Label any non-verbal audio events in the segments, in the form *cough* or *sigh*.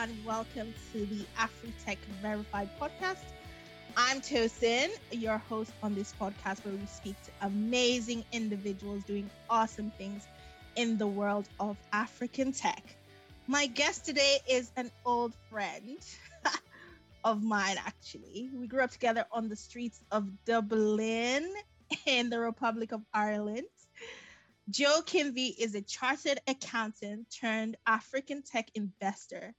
and welcome to the AfriTech Verified podcast. I'm Tosin, your host on this podcast, where we speak to amazing individuals doing awesome things in the world of African tech. My guest today is an old friend *laughs* of mine, actually. We grew up together on the streets of Dublin in the Republic of Ireland. Joe Kimvey is a chartered accountant turned African tech investor.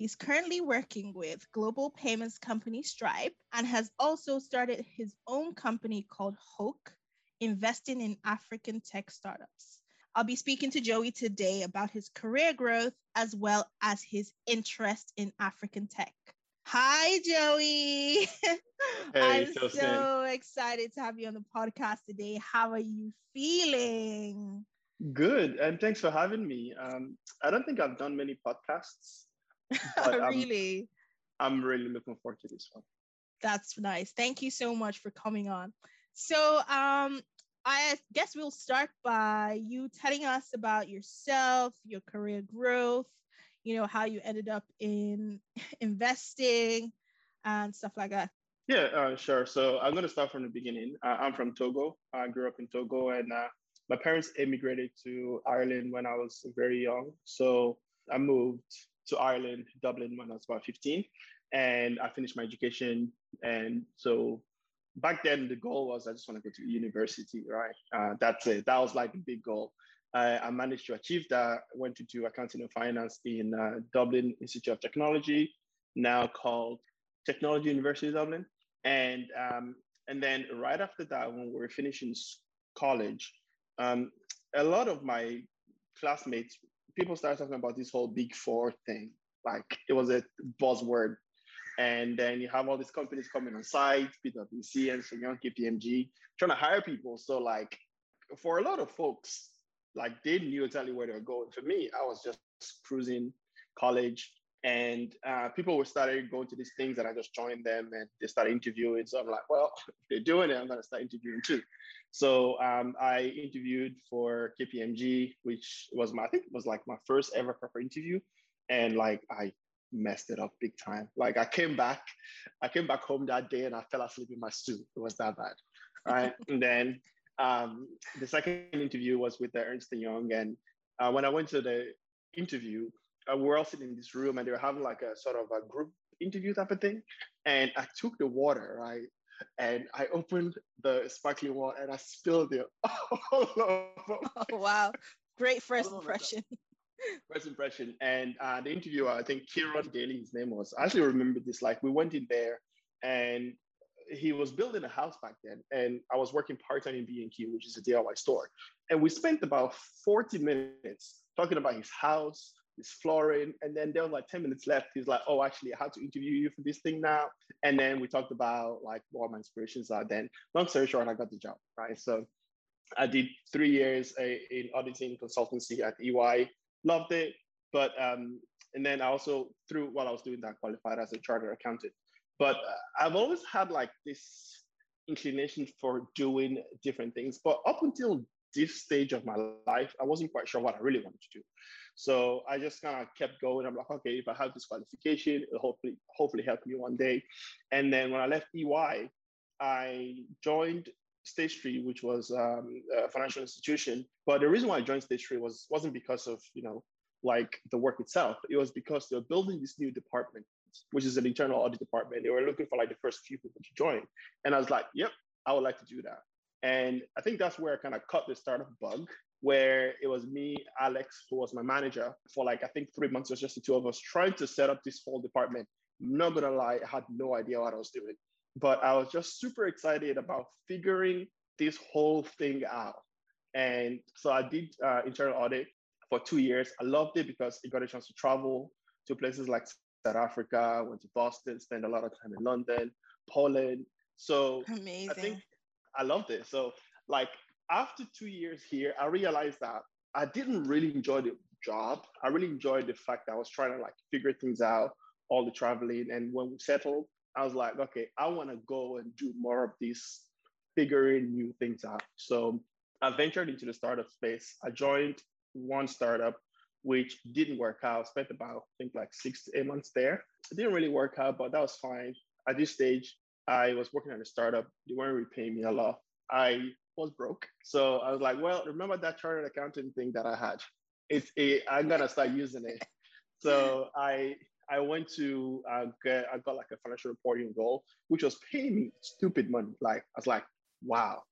He's currently working with global payments company Stripe and has also started his own company called Hoke, investing in African tech startups. I'll be speaking to Joey today about his career growth as well as his interest in African tech. Hi, Joey. *laughs* Hey, I'm so so excited to have you on the podcast today. How are you feeling? Good, and thanks for having me. Um, I don't think I've done many podcasts, but *laughs* I'm, really? I'm really looking forward to this one. That's nice. Thank you so much for coming on. So, um, I guess we'll start by you telling us about yourself, your career growth, you know, how you ended up in *laughs* investing and stuff like that. Yeah, uh, sure. So I'm going to start from the beginning. Uh, I'm from Togo. I grew up in Togo, and uh, my parents immigrated to Ireland when I was very young. So I moved to Ireland, Dublin, when I was about 15, and I finished my education. And so back then, the goal was I just want to go to university, right? Uh, that's it. That was like a big goal. I, I managed to achieve that. Went to do accounting and finance in uh, Dublin Institute of Technology, now called Technology University Dublin. And um, and then right after that, when we were finishing college, um, a lot of my classmates, people started talking about this whole big four thing. Like it was a buzzword. And then you have all these companies coming on site, PwC and young KPMG, trying to hire people. So like for a lot of folks, like they knew exactly where they were going. For me, I was just cruising college and uh, people were started going to these things and I just joined them and they started interviewing. So I'm like, well, if *laughs* they're doing it, I'm gonna start interviewing too. So um, I interviewed for KPMG, which was my, I think it was like my first ever proper interview. And like, I messed it up big time. Like I came back, I came back home that day and I fell asleep in my suit. It was that bad, right? *laughs* and then um, the second interview was with the Ernst Young. And uh, when I went to the interview, uh, we're all sitting in this room and they were having like a sort of a group interview type of thing. And I took the water, right? And I opened the sparkling water and I spilled it *laughs* all over. Oh, *laughs* wow. Great first impression. *laughs* First impression. And uh, the interviewer, I think Kieran Daly, his name was, I actually remember this. Like we went in there and he was building a house back then. And I was working part-time in B&Q, which is a DIY store. And we spent about 40 minutes talking about his house, his flooring. And then there was like 10 minutes left. He's like, oh, actually, I have to interview you for this thing now. And then we talked about like what my inspirations are. Then, long story short, I got the job, right? So I did three years in auditing consultancy at EY, loved it. But, um, and then I also, through while I was doing that, qualified as a chartered accountant. But uh, I've always had like this inclination for doing different things. But up until this stage of my life, I wasn't quite sure what I really wanted to do. So I just kind of kept going. I'm like, okay, if I have this qualification, it'll hopefully hopefully help me one day. And then when I left EY, I joined State Street, which was um, a financial institution. But the reason why I joined State Street was wasn't because of you know like the work itself. It was because they were building this new department, which is an internal audit department. They were looking for like the first few people to join, and I was like, yep, I would like to do that. And I think that's where I kind of cut the startup bug, where it was me, Alex, who was my manager for like, I think three months, it was just the two of us trying to set up this whole department. Not gonna lie, I had no idea what I was doing, but I was just super excited about figuring this whole thing out. And so I did uh, internal audit for two years. I loved it because it got a chance to travel to places like South Africa, went to Boston, spent a lot of time in London, Poland. So Amazing. I think I loved it. So like after two years here, I realized that I didn't really enjoy the job. I really enjoyed the fact that I was trying to like figure things out, all the traveling. And when we settled, I was like, okay, I want to go and do more of this figuring new things out. So I ventured into the startup space. I joined one startup which didn't work out. Spent about, I think, like six to eight months there. It didn't really work out, but that was fine. At this stage, I was working at a startup. They weren't repaying me a lot. I was broke. So I was like, well, remember that chartered accounting thing that I had? It's a, I'm gonna start using it. So *laughs* I I went to uh, get I got like a financial reporting role, which was paying me stupid money. Like I was like, wow.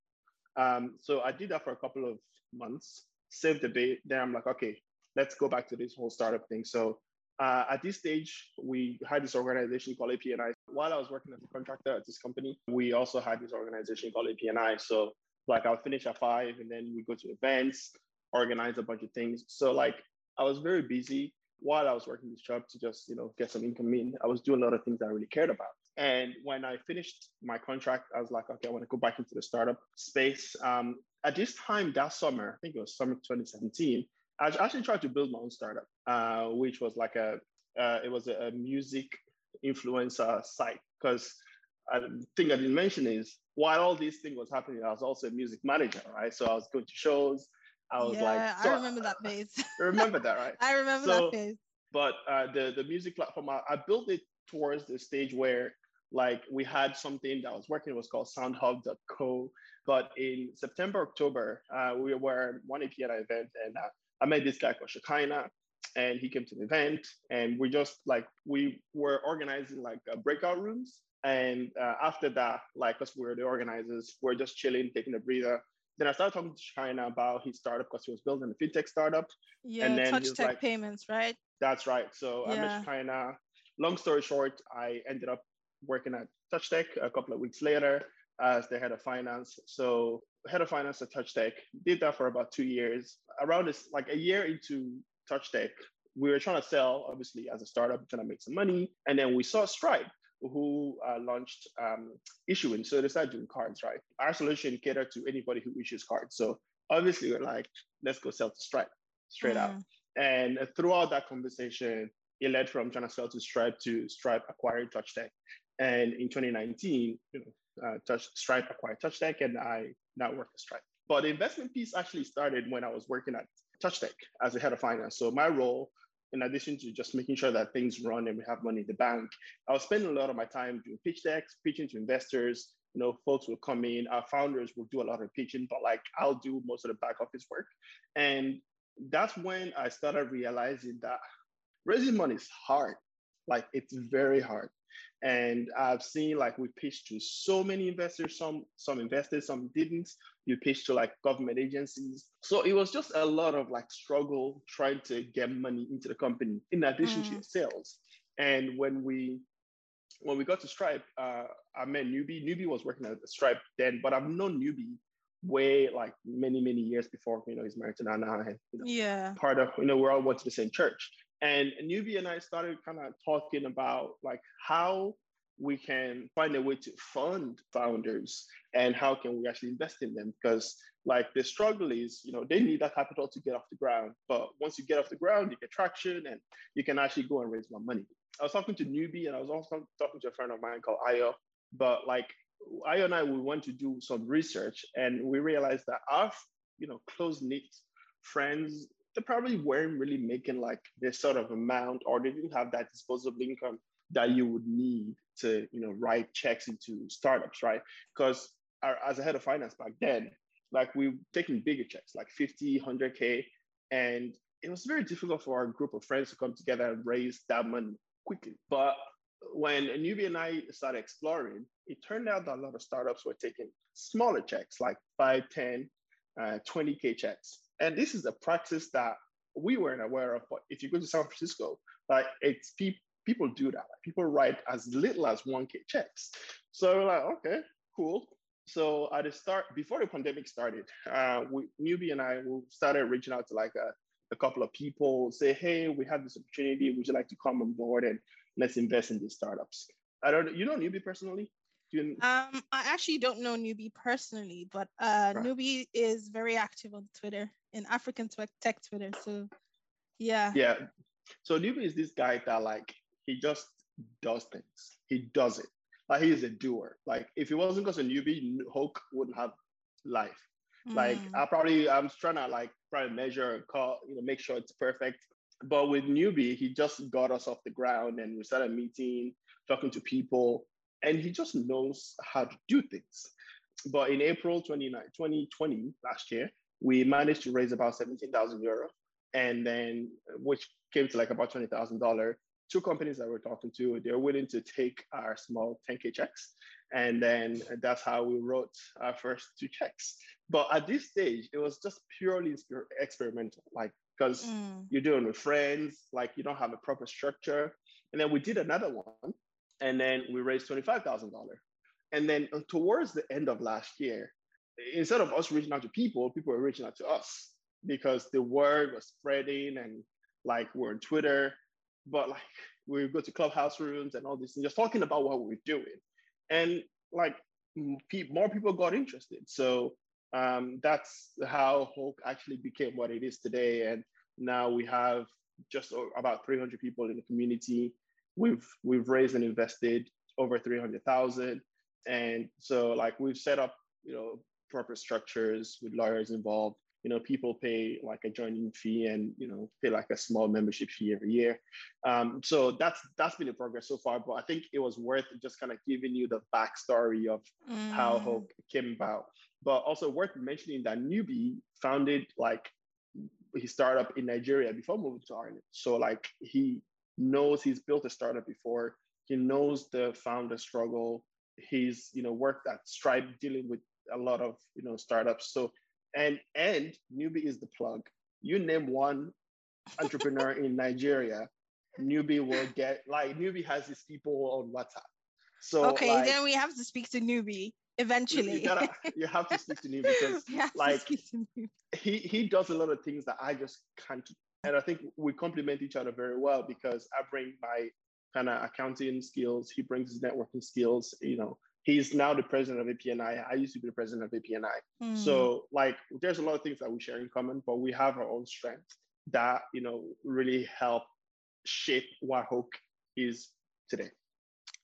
Um, so I did that for a couple of months, saved a bit. Then I'm like, okay, let's go back to this whole startup thing. So uh, at this stage, we had this organization called APNI. While I was working as a contractor at this company, we also had this organization called APNI. So like I'll finish at five and then we go to events, organize a bunch of things. So like I was very busy while I was working this job to just, you know, get some income in. I was doing a lot of things I really cared about. And when I finished my contract, I was like, okay, I want to go back into the startup space. Um, at this time that summer, I think it was summer 2017, I actually tried to build my own startup, uh, which was like a, uh, it was a, a music influencer site. Because I think I didn't mention is while all these things was happening, I was also a music manager, right? So I was going to shows. I was yeah, like, so I remember that phase. *laughs* remember that, right? *laughs* I remember So- that phase. but uh, the the music platform I, I built it towards the stage where like we had something that was working it was called soundhub.co but in september october uh, we were at one APNI event and uh, i met this guy called Shekinah and he came to the event and we just like we were organizing like uh, breakout rooms and uh, after that like us we were the organizers we're just chilling taking a breather then I started talking to China about his startup because he was building a fintech startup. Yeah, then TouchTech like- payments, right? That's right. So I Yeah. met China. Long story short, I ended up working at TouchTech a couple of weeks later as the head of finance. So head of finance at TouchTech did that for about two years. Around this, like a year into TouchTech, we were trying to sell, obviously, as a startup, trying to make some money. And then we saw Stripe, who uh, launched um, issuing. So they started doing cards, right? Our solution catered to anybody who issues cards. So obviously, we're like, let's go sell to Stripe straight out. Mm. And throughout that conversation, it led from trying to sell to Stripe to Stripe acquiring TouchTech. And in 2019, you know, uh, Touch, Stripe acquired TouchTech, and I now work at Stripe. But the investment piece actually started when I was working at TouchTech as a head of finance. So my role, in addition to just making sure that things run and we have money in the bank, I was spending a lot of my time doing pitch decks, pitching to investors. You know, folks will come in. Our founders will do a lot of pitching, but like I'll do most of the back office work. And that's when I started realizing that raising money is hard. Like it's very hard. And I've seen like we pitched to so many investors, some some investors, some didn't. You pitched to like government agencies. So it was just a lot of like struggle trying to get money into the company in addition to Mm. your sales. And when we when we got to Stripe, uh, I met Nubi. Nubi was working at Stripe then, but I've known Nubi way like many many years before. You know, he's married to Nana, and you know, Yeah. part of you know we're all went to the same church and Nubi and i started kind of talking about like how we can find a way to fund founders and how can we actually invest in them. Because like the struggle is you know they need that capital to get off the ground. But once you get off the ground you get traction and you can actually go and raise more money. I was talking to Nubi and i was also talking to a friend of mine called ayo. But like ayo and i we went to do some research and we realized that our you know close knit friends they probably weren't really making like this sort of amount or they didn't have that disposable income that you would need to you know write checks into startups right because as a head of finance back then like we were taking bigger checks like 50 100k and it was very difficult for our group of friends to come together and raise that money quickly but when Nubi and I started exploring, it turned out that a lot of startups were taking smaller checks, like 5, 10, uh, 20K checks. And this is a practice that we weren't aware of. But if you go to San Francisco, like it's pe- people do that. Like, people write as little as 1K checks. So we're like, okay, cool. So at the start, before the pandemic started, uh, we, Nubi and I we started reaching out to like a, a couple of people, say, hey, we have this opportunity. Would you like to come on board and let's invest in these startups? I don't. You know Nubi personally? You, Um, I actually don't know Nubi personally, but uh, Right. Nubi is very active on Twitter in African tech tech Twitter. So, yeah. yeah. So Nubi is this guy that like he just does things. He does it. Like he is a doer. Like if it wasn't because of Nubi, Hulk wouldn't have life. Like Mm. I probably I'm trying to like probably measure, call, you know, make sure it's perfect. But with Nubi, he just got us off the ground and we started meeting, talking to people, and he just knows how to do things. But in April 29, 2020, last year, we managed to raise about 17,000 euro. And then, which came to like about $20,000. Two companies that we're talking to, they're willing to take our small 10K checks. And then that's how we wrote our first two checks. But at this stage, it was just purely experimental, like, because mm. you're doing with friends, like, you don't have a proper structure. And then we did another one, and then we raised $25,000. And then uh, towards the end of last year, instead of us reaching out to people, people were reaching out to us because the word was spreading and like we're on Twitter, but like we go to clubhouse rooms and all this and just talking about what we're doing. And like more people got interested. So um, that's how Hulk actually became what it is today. And now we have just about 300 people in the community. We've we've raised and invested over 300,000. And so like we've set up, you know, proper structures with lawyers involved. You know, people pay like a joining fee and you know pay like a small membership fee every year. Um, so that's that's been a progress so far. But I think it was worth just kind of giving you the backstory of mm. how Hope came about. But also worth mentioning that Nubi founded like his startup in Nigeria before moving to Ireland. So like he knows he's built a startup before. He knows the founder struggle. He's you know worked at Stripe dealing with a lot of you know startups. So and and Nubi is the plug. You name one entrepreneur in Nigeria, Nubi will get like Nubi has his people on WhatsApp. So okay, like, then we have to speak to Nubi eventually. You, gotta, you have to speak to Nubi because *laughs* like Nubi. he he does a lot of things that I just can't. And I think we complement each other very well because I bring my kind of accounting skills, he brings his networking skills, you know, he's now the president of APNI. I used to be the president of APNI. Mm. So like there's a lot of things that we share in common, but we have our own strengths that, you know, really help shape what Hoke is today.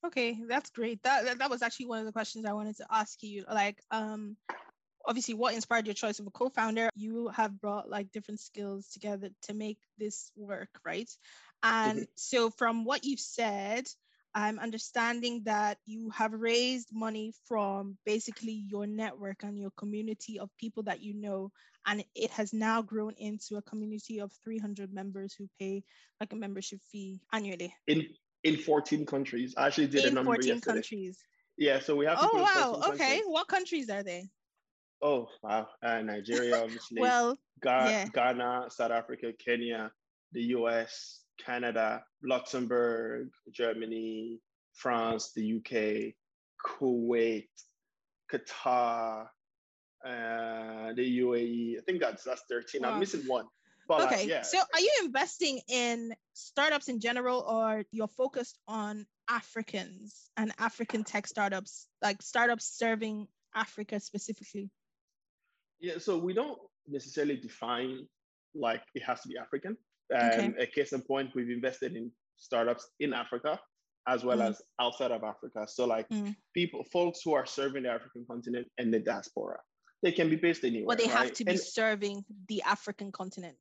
Okay, that's great. That, that that was actually one of the questions I wanted to ask you. Like, um, obviously, what inspired your choice of a co-founder? You have brought like different skills together to make this work, right? And mm-hmm. so, from what you've said, I'm understanding that you have raised money from basically your network and your community of people that you know, and it has now grown into a community of 300 members who pay like a membership fee annually. In in 14 countries, I actually did in a number 14 yesterday. countries. Yeah, so we have. Oh wow! Okay, countries. what countries are they? Oh wow! Uh, Nigeria, *laughs* obviously. well, Ga- yeah. Ghana, South Africa, Kenya, the U.S., Canada, Luxembourg, Germany, France, the UK, Kuwait, Qatar, uh, the UAE. I think that's that's 13. Wow. I'm missing one. But okay. Like, yeah. So are you investing in startups in general or you're focused on Africans and African tech startups, like startups serving Africa specifically? Yeah, so we don't necessarily define like it has to be African. Um, okay. A case in point, we've invested in startups in Africa as well mm. as outside of Africa. So, like mm. people, folks who are serving the African continent and the diaspora, they can be based anywhere. Well, they right? have to be and, serving the African continent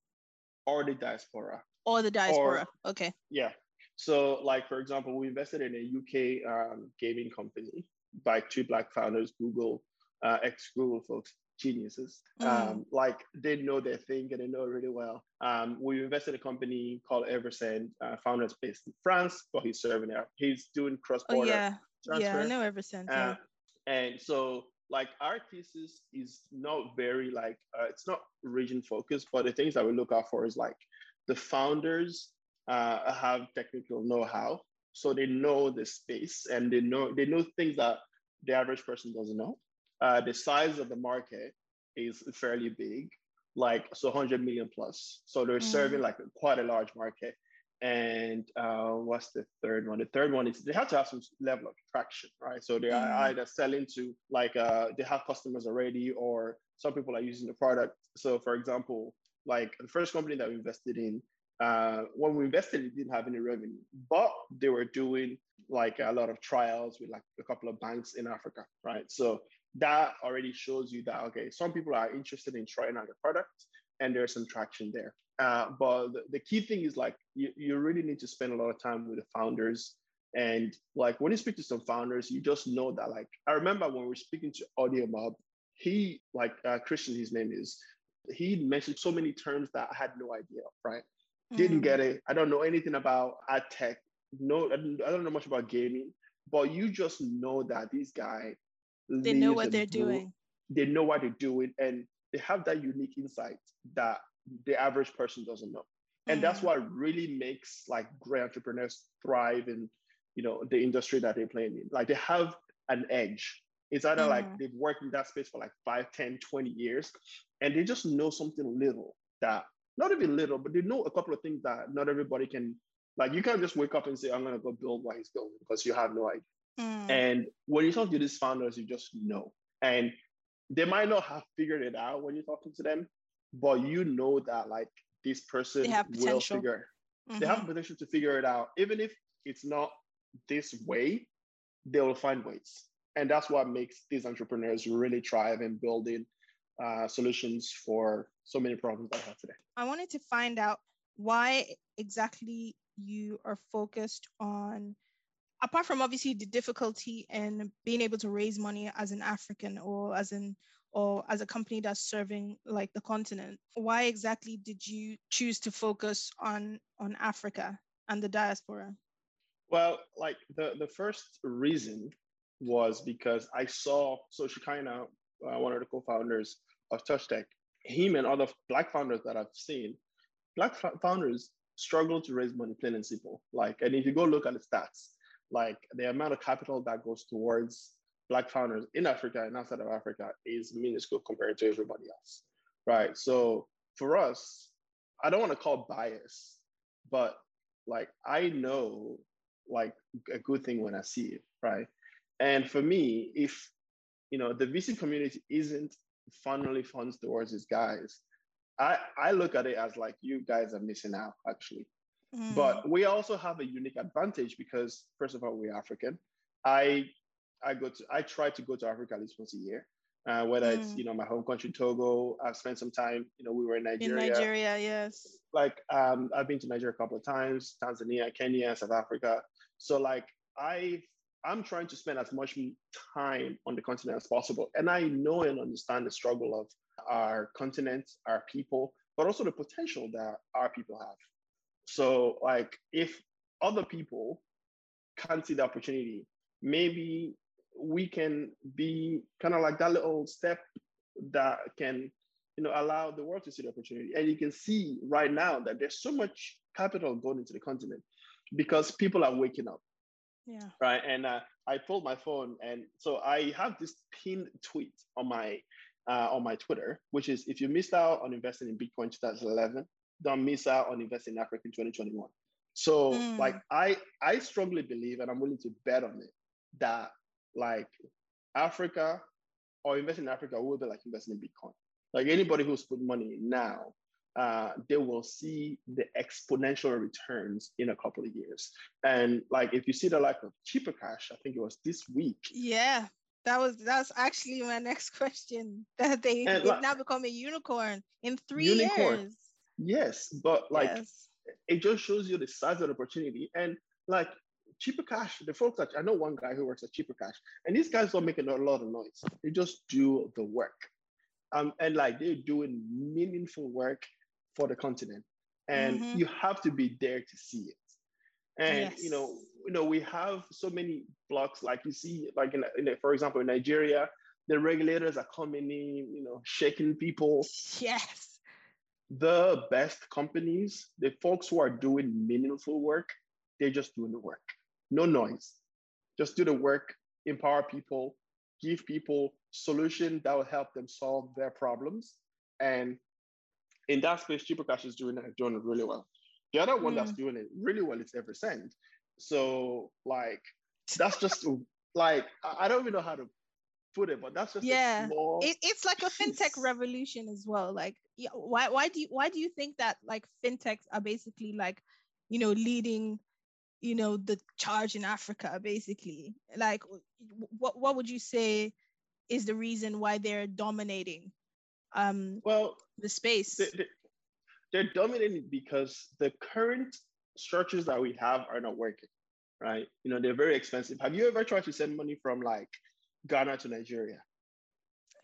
or the diaspora. Or the diaspora. Or, okay. Yeah. So, like for example, we invested in a UK um, gaming company by two black founders, Google, uh, ex Google folks, geniuses. Mm. Um, like they know their thing and they know it really well. Um, we invested in a company called Eversend, uh, founders based in France, but he's serving there. He's doing cross border. Oh, yeah. Transfer. Yeah, I know Eversend. Uh, yeah. And so, like, our thesis is not very like, uh, it's not region focused, but the things that we look out for is like the founders uh, have technical know how. So they know the space and they know they know things that the average person doesn't know. Uh, the size of the market is fairly big, like so 100 million plus. So they're mm. serving like quite a large market. And uh, what's the third one? The third one is they have to have some level of traction, right? So they are mm. either selling to like uh, they have customers already, or some people are using the product. So, for example, like the first company that we invested in, uh, when we invested, it didn't have any revenue, but they were doing like a lot of trials with like a couple of banks in Africa, right? So that already shows you that okay some people are interested in trying out the product and there's some traction there. Uh, but the, the, key thing is like you, you really need to spend a lot of time with the founders. And like when you speak to some founders, you just know that like I remember when we were speaking to AudioMob, he like uh, Christian, his name is, he mentioned so many terms that I had no idea, right? Didn't get it. I don't know anything about ad tech. No, I don't know much about gaming, but you just know that this guys they know what they're doing. They know what they're doing, and they have that unique insight that the average person doesn't know. And mm. that's what really makes like great entrepreneurs thrive in, you know, the industry that they're playing in. Like they have an edge. It's either mm. like they've worked in that space for like 5, 10, 20 years, and they just know something little that not even little, but they know a couple of things that not everybody can. Like you can't just wake up and say, I'm gonna go build what he's building because you have no idea. Mm. And when you talk to these founders, you just know. And they might not have figured it out when you're talking to them, but you know that like this person will figure mm-hmm. they have potential to figure it out even if it's not this way they will find ways and that's what makes these entrepreneurs really thrive in building uh, solutions for so many problems that I have today. I wanted to find out why exactly you are focused on, apart from obviously the difficulty in being able to raise money as an African or as an or as a company that's serving like the continent why exactly did you choose to focus on on africa and the diaspora? Well like the the first reason was because i saw so Shekinah, uh, one of the co-founders of touchtech him and other black founders that i've seen black founders struggle to raise money plain and simple. Like and if you go look at the stats like the amount of capital that goes towards black founders in Africa and outside of Africa is minuscule compared to everybody else, right? So for us, I don't want to call bias, but like I know like a good thing when I see it, right? And for me, if you know the VC community isn't funneling funds towards these guys, I I look at it as like you guys are missing out actually. Mm. But we also have a unique advantage because first of all we're African. I I go to I try to go to Africa at least once a year. Uh, whether mm. it's you know my home country Togo, I've spent some time. You know, we were in Nigeria. In Nigeria, yes. Like um, I've been to Nigeria a couple of times, Tanzania, Kenya, South Africa. So like I I'm trying to spend as much time on the continent as possible, and I know and understand the struggle of our continent, our people, but also the potential that our people have. So like if other people can't see the opportunity, maybe we can be kind of like that little step that can you know allow the world to see the opportunity. And you can see right now that there's so much capital going into the continent because people are waking up. Yeah. Right? And uh, i pulled my phone and so i have this pinned tweet on my uh, on my twitter which is if you missed out on investing in bitcoin 2011 don't miss out on investing in africa in 2021 so mm. like i i strongly believe and i'm willing to bet on it that like Africa or investing in Africa will be like investing in Bitcoin. Like anybody who's put money in now, uh, they will see the exponential returns in a couple of years. And like if you see the like of Chipper Cash, I think it was this week. Yeah, that was that's actually my next *laughs* question. That they they've like, now become a unicorn in three unicorn. years. Yes, but like yes. it just shows you the size of the opportunity. And like Chipper Cash, the folks that I know one guy who works at Chipper Cash, and these guys don't make a lot of noise. They just do the work. Um, and like they're doing meaningful work for the continent. And mm-hmm. you have to be there to see it. And yes. you know, you know, we have so many blocks, like you see, like in, in for example, in Nigeria, the regulators are coming in, you know, shaking people. Yes. The best companies, the folks who are doing meaningful work, they're just doing the work no noise. Just do the work, empower people, give people solution that will help them solve their problems. And in that space, Chipper is doing it, doing it really well. The other one mm. that's doing it really well is Eversend. So like that's just like I don't even know how to put it, but that's just yeah. It, it's like a fintech revolution as well. Like, why why do you why do you think that like fintechs are basically like you know leading you know the charge in africa basically like what what would you say is the reason why they're dominating um well the space they, they're dominating because the current structures that we have are not working right you know they're very expensive have you ever tried to send money from like ghana to nigeria.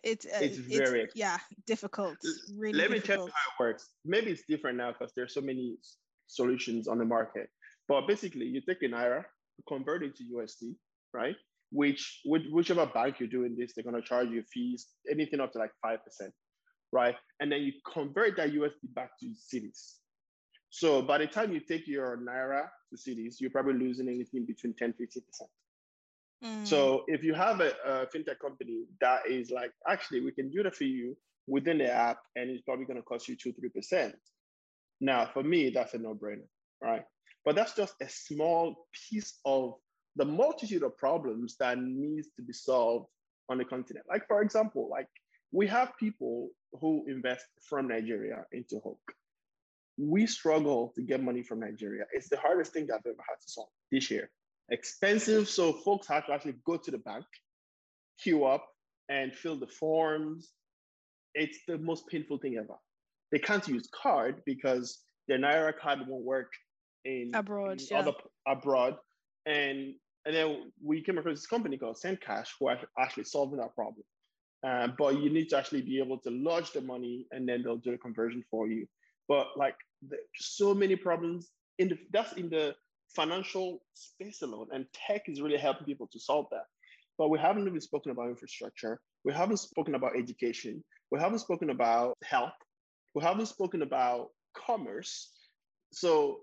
It's uh, it's very it's, yeah difficult really let difficult. me tell you how it works. Maybe it's different now because there's so many solutions on the market. But basically you take a naira convert it to usd right? Which whichever bank you're doing this they're going to charge you fees anything up to like 5% right? And then you convert that usd back to cedis so by the time you take your naira to cedis you're probably losing anything between 10 15% Mm. so if you have a, a, fintech company that is like, actually, we can do that for you within the app, and it's probably going to cost you two, three percent. Now, for me, that's a no-brainer, right? But that's just a small piece of the multitude of problems that needs to be solved on the continent. Like, for example, like we have people who invest from Nigeria into Hoke. We struggle to get money from Nigeria. It's the hardest thing I've ever had to solve this year expensive. So folks have to actually go to the bank, queue up, and fill the forms. It's the most painful thing ever. They can't use card because their Naira card won't work in abroad. In yeah. other, abroad. And and then we came across this company called SendCash who are actually solving that problem. Uh, but you need to actually be able to lodge the money and then they'll do the conversion for you. But like so many problems in the that's in the financial space alone. And tech is really helping people to solve that. But we haven't even spoken about infrastructure. We haven't spoken about education. We haven't spoken about health. We haven't spoken about commerce. So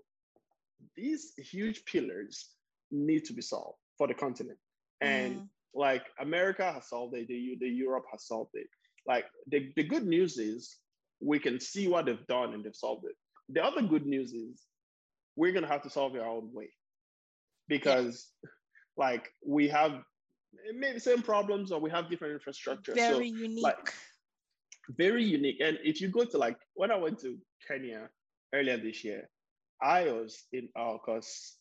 these huge pillars need to be solved for the continent. And mm. like America has solved it, the, the Europe has solved it. Like the, the good news is we can see what they've done and they've solved it. The other good news is we're going to have to solve it our own way. Because yeah. like we have maybe same problems or we have different infrastructure very so, unique. like, very unique. And if you go to like when i went to kenya earlier this year i was in awe because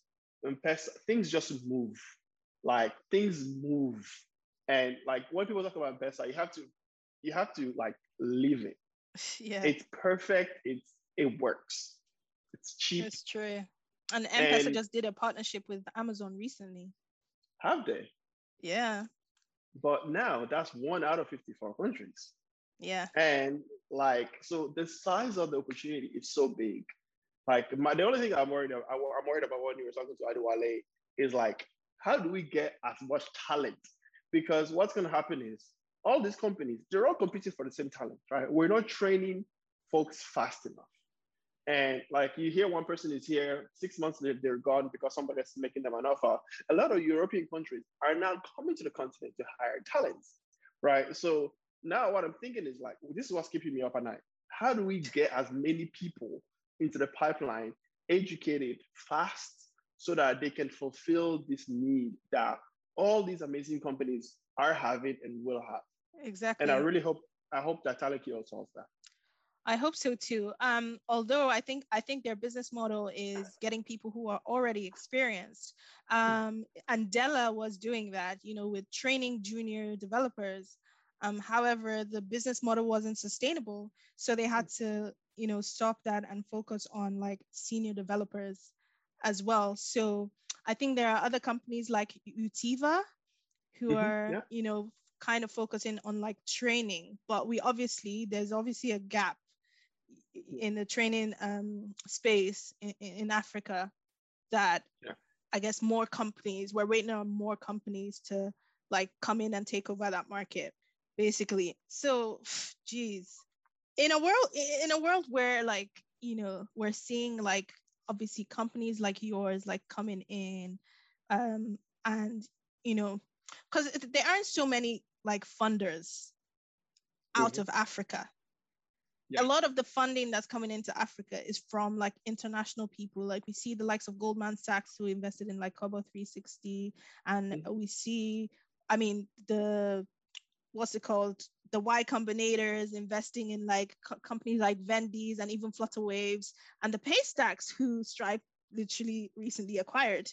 things just move. Like things move. And like when people talk about Pesa, you have to you have to like live it. *laughs* Yeah. It's perfect. It's it works it's cheap. It's true. And M-Pesa just did a partnership with Amazon recently. Have they? Yeah. But now that's one out of 54 countries. Yeah. And like, so the size of the opportunity is so big. Like, my, the only thing I'm worried about, I'm worried about when you were talking to Adewale is like, how do we get as much talent? Because what's going to happen is all these companies, they're all competing for the same talent, right? We're not training folks fast enough. And like you hear one person is here, six months later they're gone because somebody is making them an offer. A lot of European countries are now coming to the continent to hire talents, right? So now what I'm thinking is like, this is what's keeping me up at night. How do we get as many people into the pipeline, educated fast, so that they can fulfill this need that all these amazing companies are having and will have. Exactly. And I really hope I hope that Talakio solves that. I hope so too. Um, although I think I think their business model is getting people who are already experienced. Um, Andela was doing that, you know, with training junior developers. Um, however, the business model wasn't sustainable, so they had to, you know, stop that and focus on like senior developers as well. So I think there are other companies like Utiva who mm-hmm, are, yeah. you know, kind of focusing on like training, but we obviously there's obviously a gap in the training um, space in, in Africa that yeah. I guess more companies, we're waiting on more companies to like come in and take over that market, basically. So, *sighs* geez, in a world in a world where like you know we're seeing like obviously companies like yours like coming in, um, and you know, because there aren't so many like funders out mm-hmm. of Africa yeah. a lot of the funding that's coming into Africa is from like international people. Like we see the likes of Goldman Sachs who invested in like Kobo 360, and mm-hmm. we see, I mean, the what's it called? The Y Combinators investing in like co- companies like Vendease and even Flutterwaves, and the Paystacks who Stripe literally recently acquired.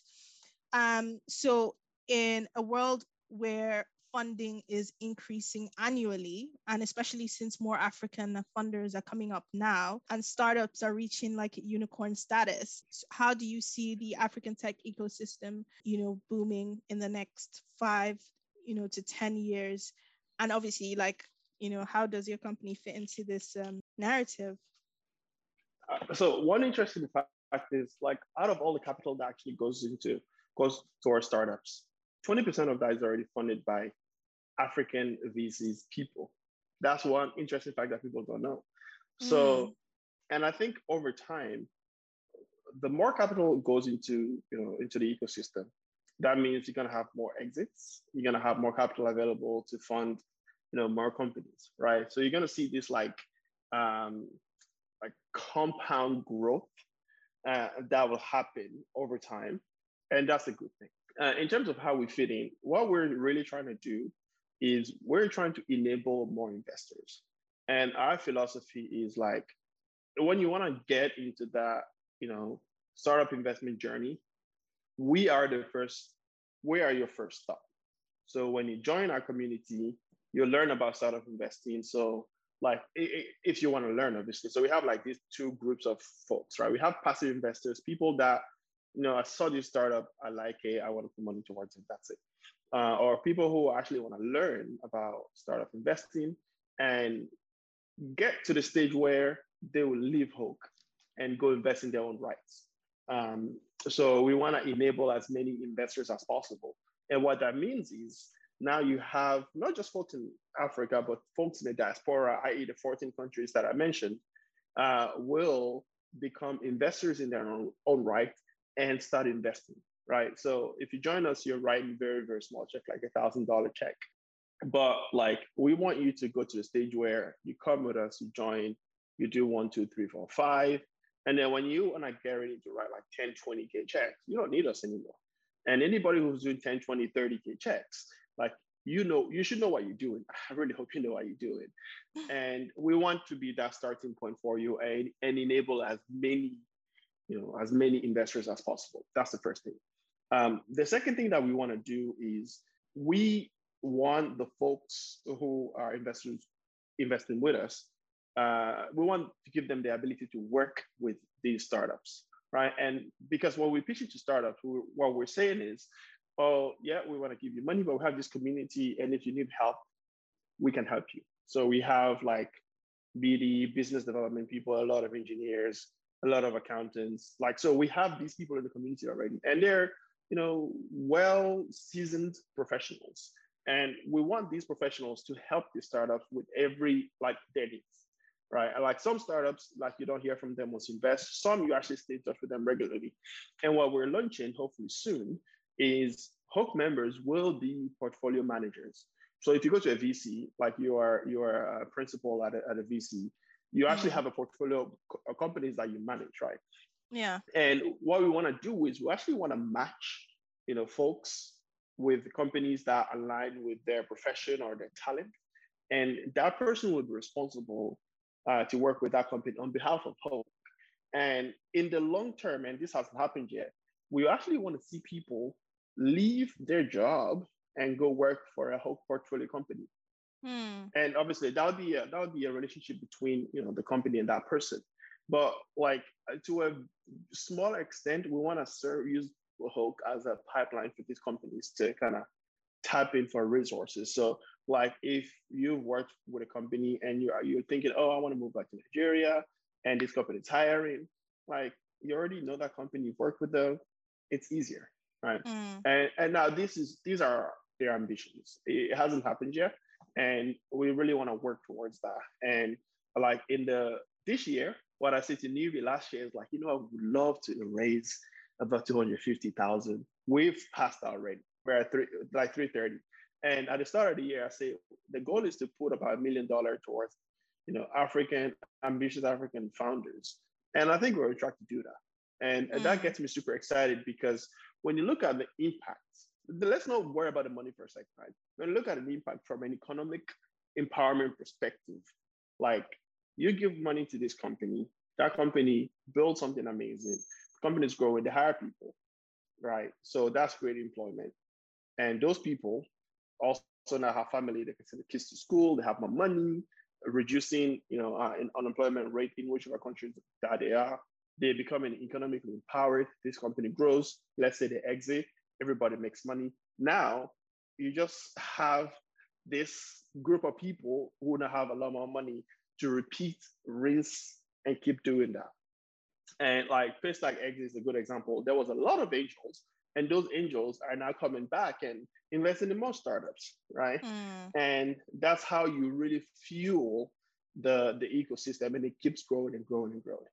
Um, so in a world where funding is increasing annually, and especially since more African funders are coming up now and startups are reaching like unicorn status, how do you see the African tech ecosystem, you know, booming in the next five, you know, to 10 years? And obviously, like, you know, how does your company fit into this um, narrative? Uh, so one interesting fact is like out of all the capital that actually goes into goes towards startups, 20% of that is already funded by African VCs people. That's one interesting fact that people don't know. So, mm. and I think over time, the more capital goes into you know into the ecosystem, that means you're gonna have more exits. You're gonna have more capital available to fund you know more companies, right? So you're gonna see this like um, like compound growth uh, that will happen over time, and that's a good thing. Uh, in terms of how we fit in, what we're really trying to do is we're trying to enable more investors. And our philosophy is like when you want to get into that, you know, startup investment journey, we are the first, we are your first stop. So when you join our community, you'll learn about startup investing. So like if you want to learn, obviously. So we have like these two groups of folks, right? We have passive investors, people that, you know, I saw this startup, I like it, I want to put money towards it, that's it uh, or people who actually want to learn about startup investing and get to the stage where they will leave Hoke and go invest in their own rights. Um, so we want to enable as many investors as possible. And what that means is now you have not just folks in Africa, but folks in the diaspora, i.e., the 14 countries that I mentioned, uh, will become investors in their own, own right and start investing right? So if you join us, you're writing very, very small check, like a thousand dollar check. But like we want you to go to the stage where you come with us, you join, you do one, two, three, four, five. And then when you want I get ready to write like 10, 20K checks, you don't need us anymore. And anybody who's doing 10, 20, 30K checks, like you know, you should know what you're doing. *laughs* I really hope you know what you're doing. *laughs* And we want to be that starting point for you and, and enable as many, you know, as many investors as possible. That's the first thing. Um, the second thing that we want to do is we want the folks who are investors investing with us, uh, we want to give them the ability to work with these startups, right? And because when we pitch it to startups, we, what we're saying is, oh, yeah, we want to give you money, but we have this community, and if you need help, we can help you. So we have like BD, business development people, a lot of engineers, a lot of accountants. Like, so we have these people in the community already, and they're you know, well seasoned professionals. And we want these professionals to help the startups with every like their needs, right? like some startups, like you don't hear from them once you invest. Some you actually stay in touch with them regularly. And what we're launching hopefully soon is Hoke members will be portfolio managers. So if you go to a VC, like you are you are a principal at a, at a VC, you actually mm-hmm. have a portfolio of companies that you manage, right? Yeah. And what we want to do is we actually want to match, you know, folks with companies that align with their profession or their talent. And that person will be responsible uh, to work with that company on behalf of Hoke. And in the long term, and this hasn't happened yet, we actually want to see people leave their job and go work for a Hoke portfolio company. Hmm. And obviously, that would be a, that would be a relationship between you know the company and that person. But like to a small extent, we want to serve use Hoke as a pipeline for these companies to kind of tap in for resources. So like if you've worked with a company and you are you're thinking, oh, I want to move back to Nigeria and this company is hiring, like you already know that company, you've worked with them, it's easier. Right. Mm. And and now this is these are their ambitions. It hasn't happened yet. And we really want to work towards that. And like in the this year, what I said to Nubi last year is like, you know, I would love to raise about 250,000. We've passed already. We're at three, like 330. And at the start of the year, I say the goal is to put about a million dollar towards, you know, African, ambitious African founders. And I think we're on track to do that. And, mm. and that mm. gets me super excited because when you look at the impact, let's not worry about the money for a second, right? When you look at the impact from an economic empowerment perspective, like you give money to this company, that company builds something amazing. Company is growing, they hire people, right? So that's great employment. And those people also now have family, they can send the kids to school, they have more money, reducing, you know, uh, unemployment rate in whichever countries that they are. They become economically empowered. This company grows. Let's say they exit, everybody makes money. Now you just have this group of people who now have a lot more money to repeat, rinse, and keep doing that. And like Paystack Exit is a good example. There was a lot of angels, and those angels are now coming back and investing in more startups, right? Mm. And that's how you really fuel the the ecosystem, and it keeps growing and growing and growing.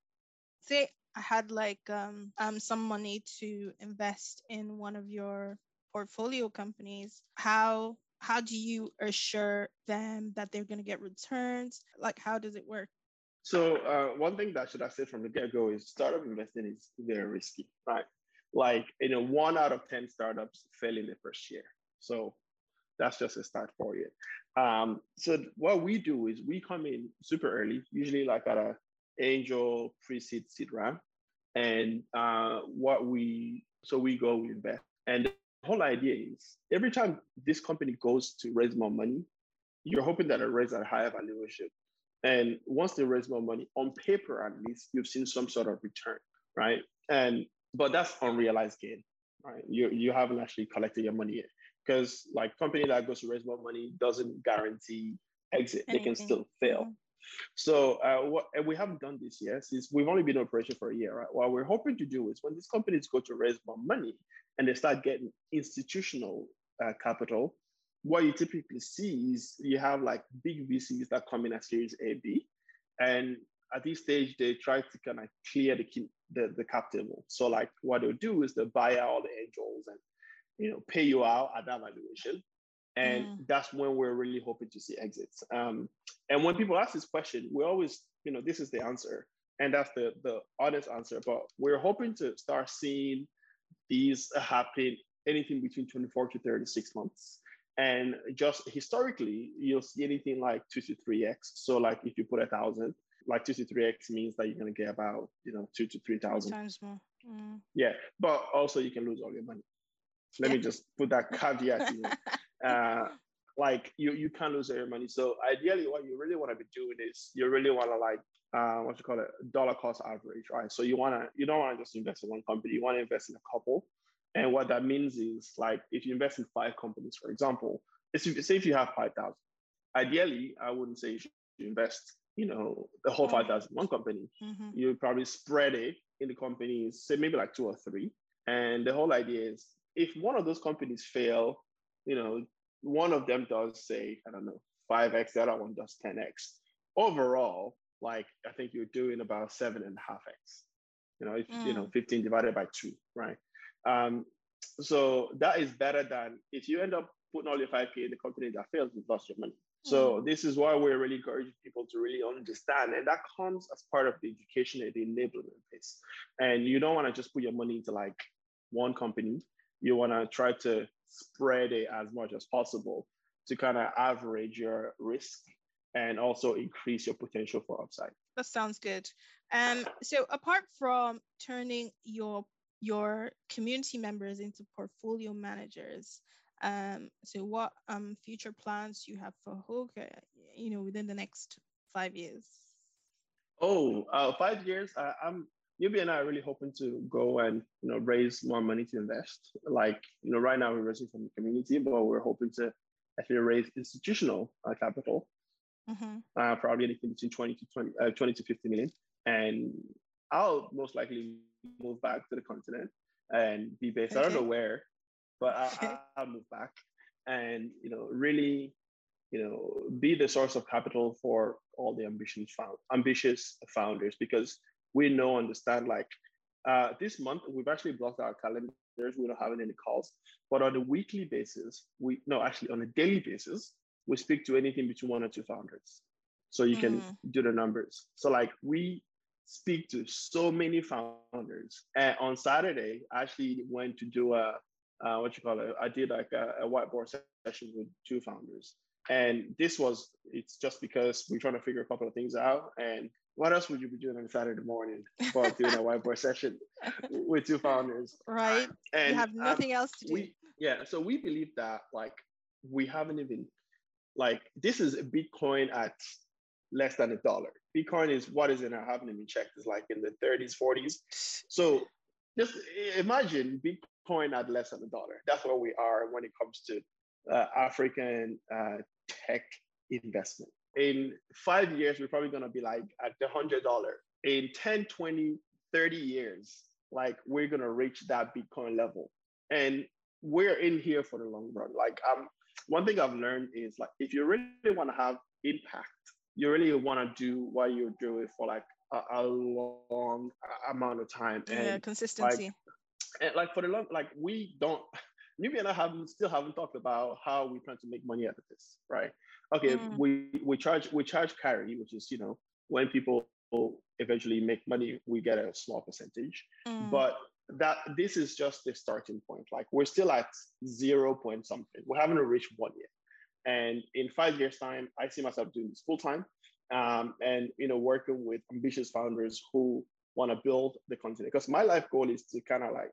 Say I had like um, um some money to invest in one of your portfolio companies. How how do you assure them that they're going to get returns? Like, how does it work? So uh, one thing that should I say from the get-go is startup investing is very risky, right? Like, you know, one out of 10 startups fail in the first year. So that's just a start for you. Um, so what we do is we come in super early, usually like at a angel pre-seed seed round. And uh, what we, so we go, we invest. And whole idea is every time this company goes to raise more money, you're hoping that it raises a higher valuation and once they raise more money, on paper at least, you've seen some sort of return, right? And but that's unrealized gain, right? You you haven't actually collected your money yet. Because like company that goes to raise more money doesn't guarantee exit. Anything. They can still fail. Mm-hmm. So uh, what and we haven't done this yet. Since we've only been in operation for a year, right? What we're hoping to do is when these companies go to raise more money and they start getting institutional uh, capital, what you typically see is you have like big VCs that come in at Series A, B, and at this stage they try to kind of clear the, the the cap table. So like what they'll do is they'll buy out all the angels and you know pay you out at that valuation, and mm. that's when we're really hoping to see exits. Um, and when people ask this question, we always you know this is the answer, and that's the the honest answer. But we're hoping to start seeing these happen anything between 24 to 36 months. And just historically, you'll see anything like two to three X. So like if you put a thousand, like two to three X means that you're gonna get about, you know, two to three thousand. Times more. Mm. Yeah. But also you can lose all your money. Let yeah. me just put that caveat in. *laughs* uh, like you you can lose your money. So ideally what you really want to be doing is you really want to like uh, what you call it dollar cost average, right? So you wanna you don't want to just invest in one company, you want to invest in a couple and what that means is like if you invest in five companies, for example, if you, say if you have 5,000, ideally, I wouldn't say you should invest, you know, the whole 5,000 in one company. Mm-hmm. You probably spread it in the companies, say maybe like two or three. And the whole idea is if one of those companies fail, you know, one of them does say, I don't know, 5x, the other one does 10x. Overall, like I think you're doing about seven and a half x. You know, if mm. you know, mm. 15 divided by two, right? Um, so that is better than if you end up putting all your 5K in the company that fails, you've lost your money. So mm. this is why we're really encouraging people to really understand. And that comes as part of the education and the enablement piece. And you don't want to just put your money into like one company. You want to try to spread it as much as possible to kind of average your risk and also increase your potential for upside. That sounds good. Um, so apart from turning your your community members into portfolio managers. Um, so what um, future plans do you have for HoaQ, you know, within the next five years? Oh, uh, five years. Uh, I'm Nubi and I are really hoping to go and you know raise more money to invest. Like you know, right now we're raising from the community, but we're hoping to actually raise institutional uh, capital. Mm-hmm. Uh, probably anything between 20 to 20, uh, 20 to 50 million. And I'll most likely move back to the continent and be based. Okay. I don't know where, but I, I'll move back and you know really you know be the source of capital for all the ambitious found ambitious founders because we know understand like uh, this month we've actually blocked our calendars we're not having any calls but on a weekly basis we no actually on a daily basis we speak to anything between one or two founders so you can mm. do the numbers so like we speak to so many founders. And on Saturday, I actually went to do a uh, what you call it. I did like a, a, whiteboard session with two founders, and this was it's just because we're trying to figure a couple of things out. And what else would you be doing on Saturday morning but doing a whiteboard *laughs* session with two founders? Right. And you have nothing um, else to do. We, yeah. So we believe that like we haven't even like this is Bitcoin at less than a dollar. Bitcoin is what is it? I haven't even checked. It's like in the 30s, 40s. So just imagine Bitcoin at less than a dollar. That's where we are when it comes to uh, African uh, tech investment. In five years, we're probably going to be like at the $100. In 10, 20, 30 years, like we're going to reach that Bitcoin level. And we're in here for the long run. Like um, one thing I've learned is like if you really want to have impact, you really want to do what you're doing for like a, a long amount of time. And yeah, consistency. Like, and like for the long, like we don't. Nubi and I haven't still haven't talked about how we plan to make money out of this, right? Okay, mm. we we charge we charge carry, which is you know when people eventually make money, we get a small percentage. Mm. But that this is just the starting point. Like we're still at zero point something. We haven't reached one yet. And in five years' time, I see myself doing this full time, um, and you know, working with ambitious founders who want to build the continent. Because my life goal is to kind of like,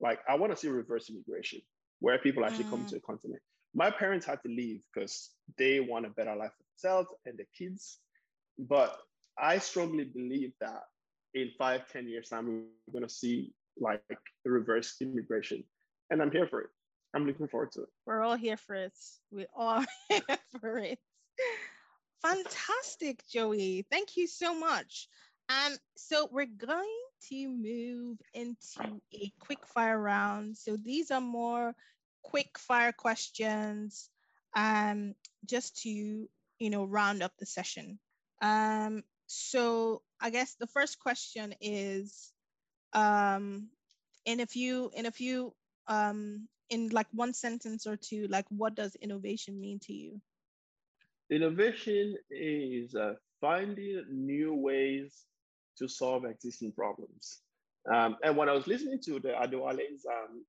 like I want to see reverse immigration, where people actually mm. come to the continent. My parents had to leave because they want a better life for themselves and the kids. But I strongly believe that in five, ten years time, we're going to see like reverse immigration. And I'm here for it. I'm looking forward to it. We're all here for it. We *laughs* are here for it. Fantastic, Joey. Thank you so much. Um, so we're going to move into a quick fire round. So these are more quick fire questions, um, just to you know round up the session. Um, so I guess the first question is um, in a few in a few um, in like one sentence or two, like what does innovation mean to you? Innovation is uh, finding new ways to solve existing problems. Um, and when I was listening to the Adewale's um,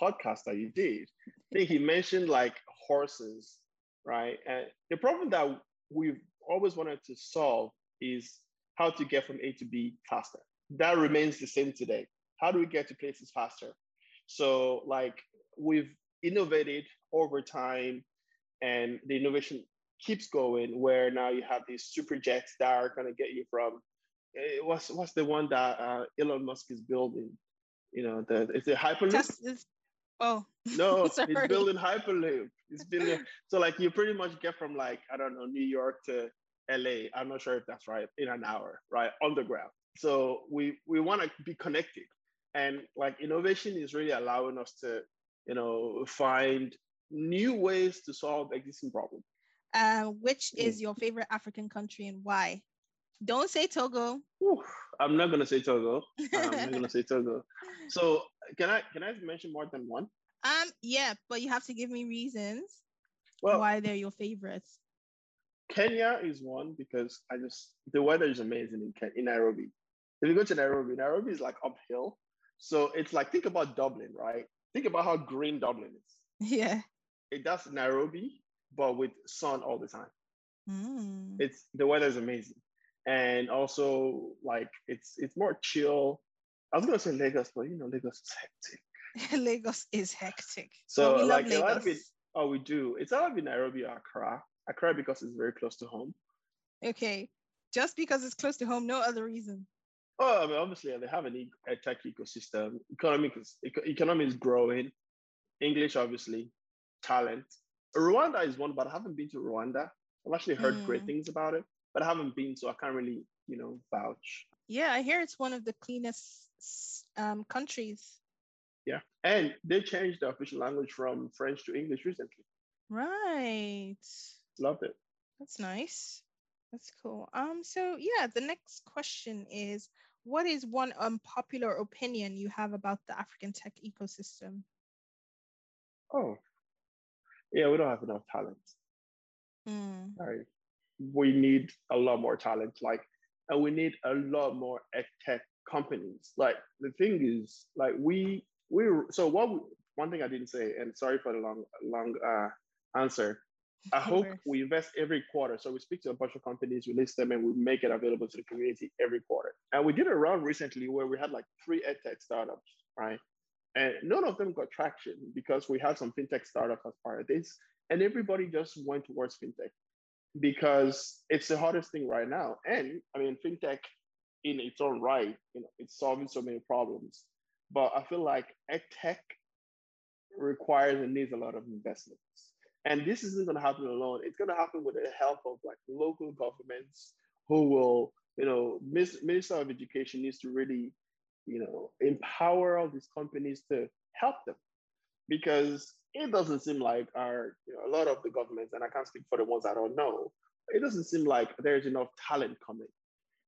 podcast that you did, I think he mentioned like horses, right? And the problem that we've always wanted to solve is how to get from A to B faster that remains the same today. How do we get to places faster? So, like, we've innovated over time, and the innovation keeps going. Where now you have these super jets that are going to get you from eh, what's what's the one that uh, Elon Musk is building? You know, the it's a hyperloop. oh *laughs* no, he's building hyperloop. He's building so like you pretty much get from like I don't know New York to LA. I'm not sure if that's right in an hour, right? Underground. So we we want to be connected, and like innovation is really allowing us to, you know, find new ways to solve existing problems. Uh, which is your favorite African country and why? Don't say Togo. I'm not gonna say Togo. I'm not gonna say Togo. *laughs* So can I can I mention more than one? Um, yeah, but you have to give me reasons well, why they're your favorites. Kenya is one because I just the weather is amazing in Ken- in Nairobi. If you go to Nairobi, Nairobi is like uphill. So it's like, think about Dublin, right? Think about how green Dublin is. *laughs* Yeah. It does Nairobi, but with sun all the time. Mm. It's the weather is amazing. And also like it's it's more chill. I was gonna say Lagos, but you know, Lagos is hectic. *laughs* Lagos is hectic. So like a lot of it, oh we do. It's either Nairobi or Accra. Accra because it's very close to home. Okay. Just because it's close to home, no other reason. Oh, I mean, obviously they have an a tech ecosystem. Economic is, economy is growing. English, obviously, talent. Rwanda is one, but I haven't been to Rwanda. I've actually heard mm. great things about it, but I haven't been, so I can't really, you know, vouch. Yeah, I hear it's one of the cleanest um, countries. Yeah, and they changed the official language from French to English recently. Right. Loved it. That's nice. That's cool. Um, so yeah, the next question is what is one unpopular opinion you have about the African tech ecosystem? Oh, yeah, we don't have enough talent. Mm. Right. We need a lot more talent. Like, and we need a lot more tech companies. Like, the thing is, like, we we so what we, one thing I didn't say, and sorry for the long long uh, answer. I hope we invest every quarter. So we speak to a bunch of companies, we list them, and we make it available to the community every quarter. And we did a round recently where we had like three edtech startups, right? And none of them got traction because we had some fintech startups as part of this. and everybody just went towards fintech because it's the hardest thing right now. And I mean, fintech in its own right, you know, it's solving so many problems. But I feel like tech requires and needs a lot of investments. And this isn't going to happen alone. It's going to happen with the help of like local governments who will, you know, Minister of Education needs to really, you know, empower all these companies to help them because it doesn't seem like our, you know, a lot of the governments, and I can't speak for the ones I don't know, it doesn't seem like there's enough talent coming.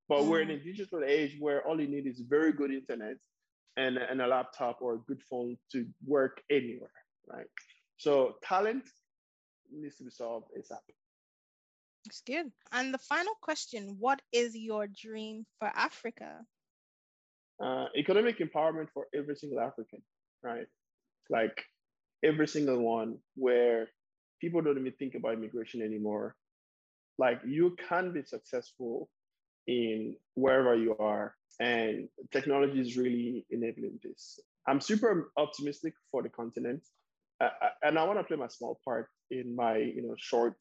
But mm. we're in a mm. digital age where all you need is very good internet and, and a laptop or a good phone to work anywhere, right? So talent needs to be solved ASAP. It's good. And the final question What is your dream for Africa? Uh, economic empowerment for every single African, right? Like every single one, where people don't even think about immigration anymore. Like you can be successful in wherever you are, and technology is really enabling this. I'm super optimistic for the continent, uh, and I want to play my small part in my you know short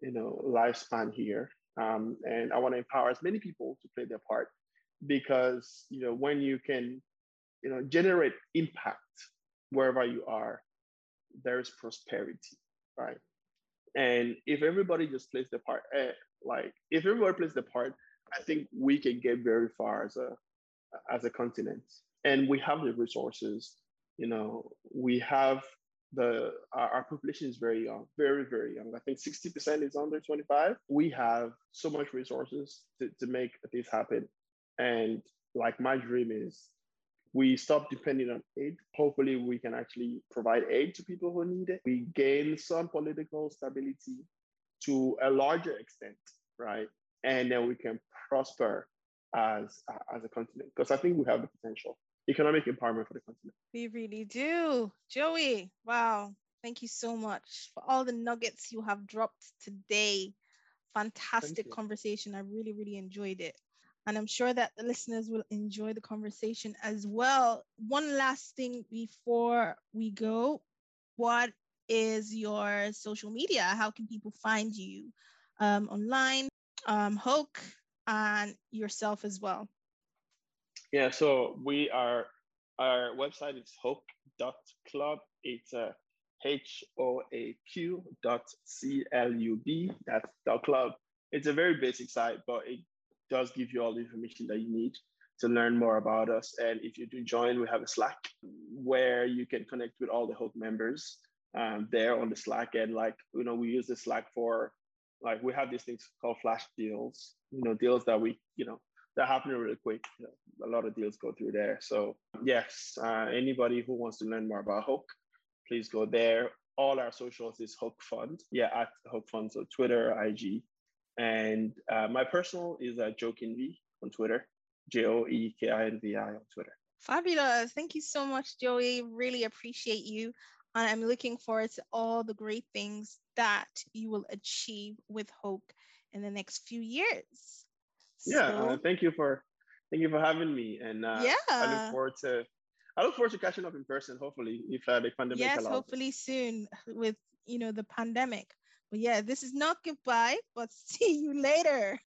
you know lifespan here, um, and I want to empower as many people to play their part because you know when you can you know generate impact wherever you are, there's prosperity, right? And if everybody just plays the part, eh, like if everybody plays the part, I think we can get very far as a as a continent. And we have the resources. You know, we have the our, our, population is very young, very very young. I think sixty percent is under twenty five. We have so much resources to, to make this happen. And like my dream is we stop depending on aid. Hopefully, we can actually provide aid to people who need it. We gain some political stability to a larger extent, right? And then we can prosper as as a continent because I think we have the potential. Economic empowerment for the continent. We really do. Joey, wow. Thank you so much for all the nuggets you have dropped today. Fantastic conversation. I really, really enjoyed it. And I'm sure that the listeners will enjoy the conversation as well. One last thing before we go what is your social media? How can people find you um, online? Um, HoaQ, and yourself as well? Yeah, so we are, our website is hoaq.club. It's a H O A Q dot C L U B. That's dot club. It's a very basic site, but it does give you all the information that you need to learn more about us. And if you do join, we have a Slack where you can connect with all the HoaQ members um, there on the Slack. And like, you know, we use the Slack for like we have these things called flash deals, you know, deals that we, you know, that happen really quick. You know, a lot of deals go through there. So yes, uh, anybody who wants to learn more about HoaQ, please go there. All our socials is HoaQ Fund. Yeah, at HoaQ Fund. So Twitter, IG. And uh, my personal is uh, Joekinvi on Twitter, J O E K I N V I on Twitter. Fabulous. Thank you so much, Joey. Really appreciate you. And I'm looking forward to all the great things that you will achieve with HoaQ in the next few years. Yeah, so, uh, thank you for thank you for having me, and uh, yeah, I look forward to I look forward to catching up in person. Hopefully, if uh, the pandemic yes, allows. hopefully soon with you know the pandemic. Yeah, this is not goodbye, but *laughs* see you later.